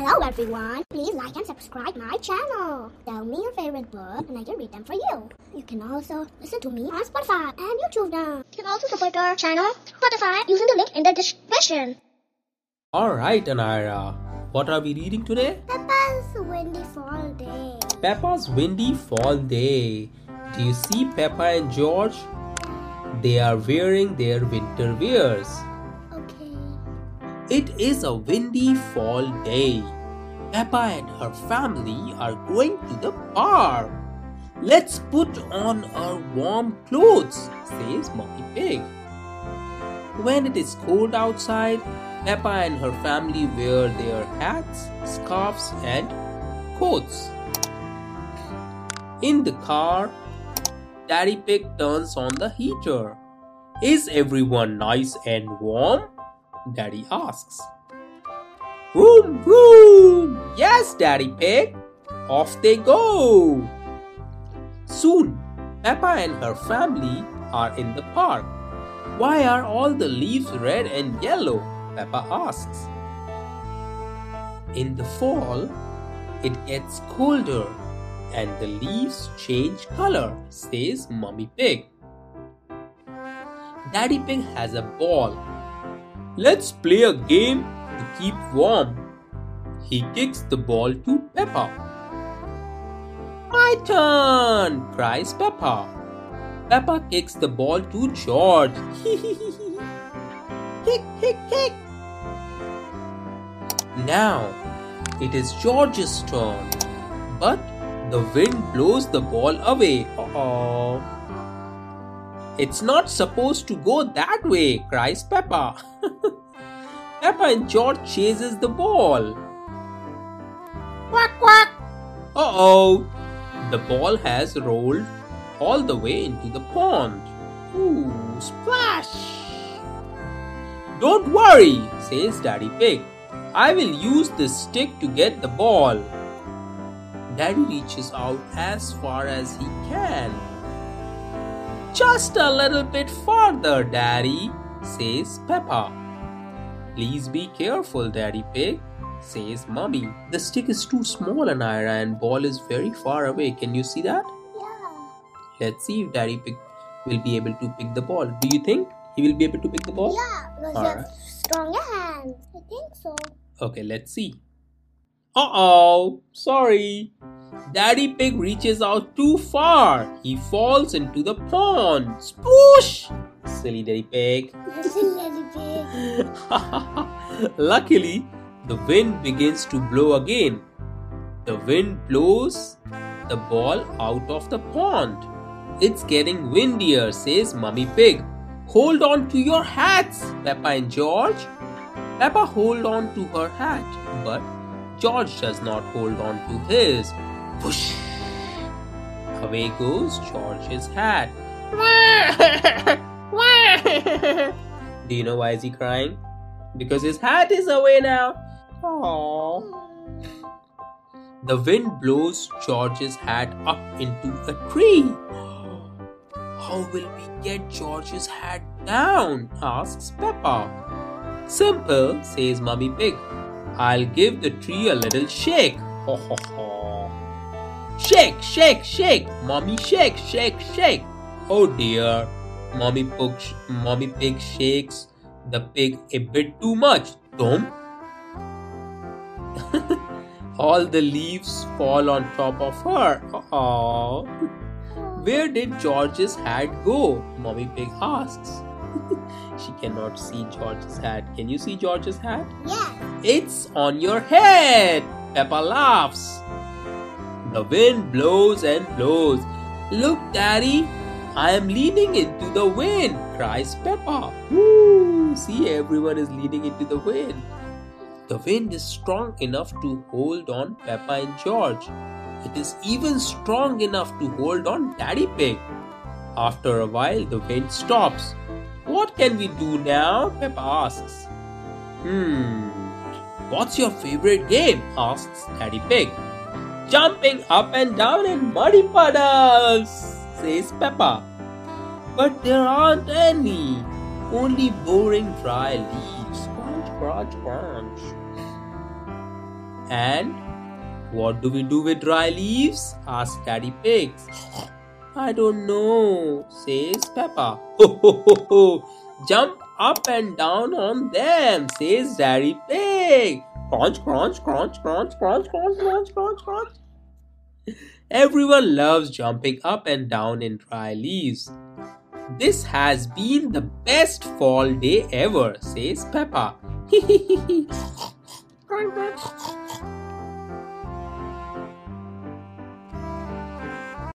Hello everyone! Please like and subscribe my channel. Tell me your favorite book and I can read them for you. You can also listen to me on Spotify and YouTube now. You can also support our channel Spotify using the link in the description. Alright, Anayra. Uh, what are we reading today? Peppa's Windy Fall Day. Peppa's Windy Fall Day. Do you see Peppa and George? They are wearing their winter wears. It is a windy fall day. Peppa and her family are going to the park. Let's put on our warm clothes, says Mommy Pig. When it is cold outside, Peppa and her family wear their hats, scarves, and coats. In the car, Daddy Pig turns on the heater. Is everyone nice and warm? Daddy asks. Vroom, vroom! Yes, Daddy Pig! Off they go! Soon, Peppa and her family are in the park. Why are all the leaves red and yellow? Peppa asks. In the fall, it gets colder and the leaves change color, says Mummy Pig. Daddy Pig has a ball. Let's play a game to keep warm. He kicks the ball to Peppa. My turn, cries Peppa. Peppa kicks the ball to George. kick, kick, kick. Now it is George's turn, but the wind blows the ball away. Uh-oh. It's not supposed to go that way, cries Peppa. Peppa and George chases the ball. Quack quack. Uh-oh. The ball has rolled all the way into the pond. Ooh, splash. Don't worry, says Daddy Pig. I will use this stick to get the ball. Daddy reaches out as far as he can. Just a little bit farther, Daddy, says Peppa. Please be careful, Daddy Pig, says Mummy. The stick is too small, Anayra, and ball is very far away. Can you see that? Yeah. Let's see if Daddy Pig will be able to pick the ball. Do you think he will be able to pick the ball? Yeah, because Alright. have stronger hands. I think so. Okay, let's see. Uh oh, sorry. Daddy Pig reaches out too far. He falls into the pond. Sploosh! Silly Daddy Pig. Silly Daddy Pig. Luckily, the wind begins to blow again. The wind blows the ball out of the pond. It's getting windier, says Mummy Pig. Hold on to your hats, Peppa and George. Peppa hold on to her hat, but George does not hold on to his. Whoosh! Away goes George's hat. Do you know why is he crying? Because his hat is away now. Aww. The wind blows George's hat up into a tree. How will we get George's hat down? asks Peppa. Simple, says Mummy Pig. I'll give the tree a little shake. Ho ho ho. Shake, shake, shake. Mommy shake, shake, shake. Oh dear. Mommy Pig, Mommy Pig shakes the pig a bit too much. Tom. All the leaves fall on top of her. Aww. Where did George's hat go? Mommy Pig asks. she cannot see George's hat. Can you see George's hat? Yeah. It's on your head! Peppa laughs. The wind blows and blows. Look, Daddy, I am leaning into the wind, cries Peppa. Woo! See, everyone is leaning into the wind. The wind is strong enough to hold on Peppa and George. It is even strong enough to hold on Daddy Pig. After a while, the wind stops. What can we do now? Peppa asks. Hmm. What's your favorite game? asks Daddy Pig. Jumping up and down in muddy puddles, says Peppa. But there aren't any. Only boring dry leaves. Crunch, crunch, crunch. And what do we do with dry leaves? asks Daddy Pig. I don't know, says Peppa. Ho ho ho ho! Jump up and down on them, says Daddy Pig. Crunch, crunch, crunch, crunch, crunch, crunch, crunch, crunch, crunch. Everyone loves jumping up and down in dry leaves. This has been the best fall day ever, says Peppa.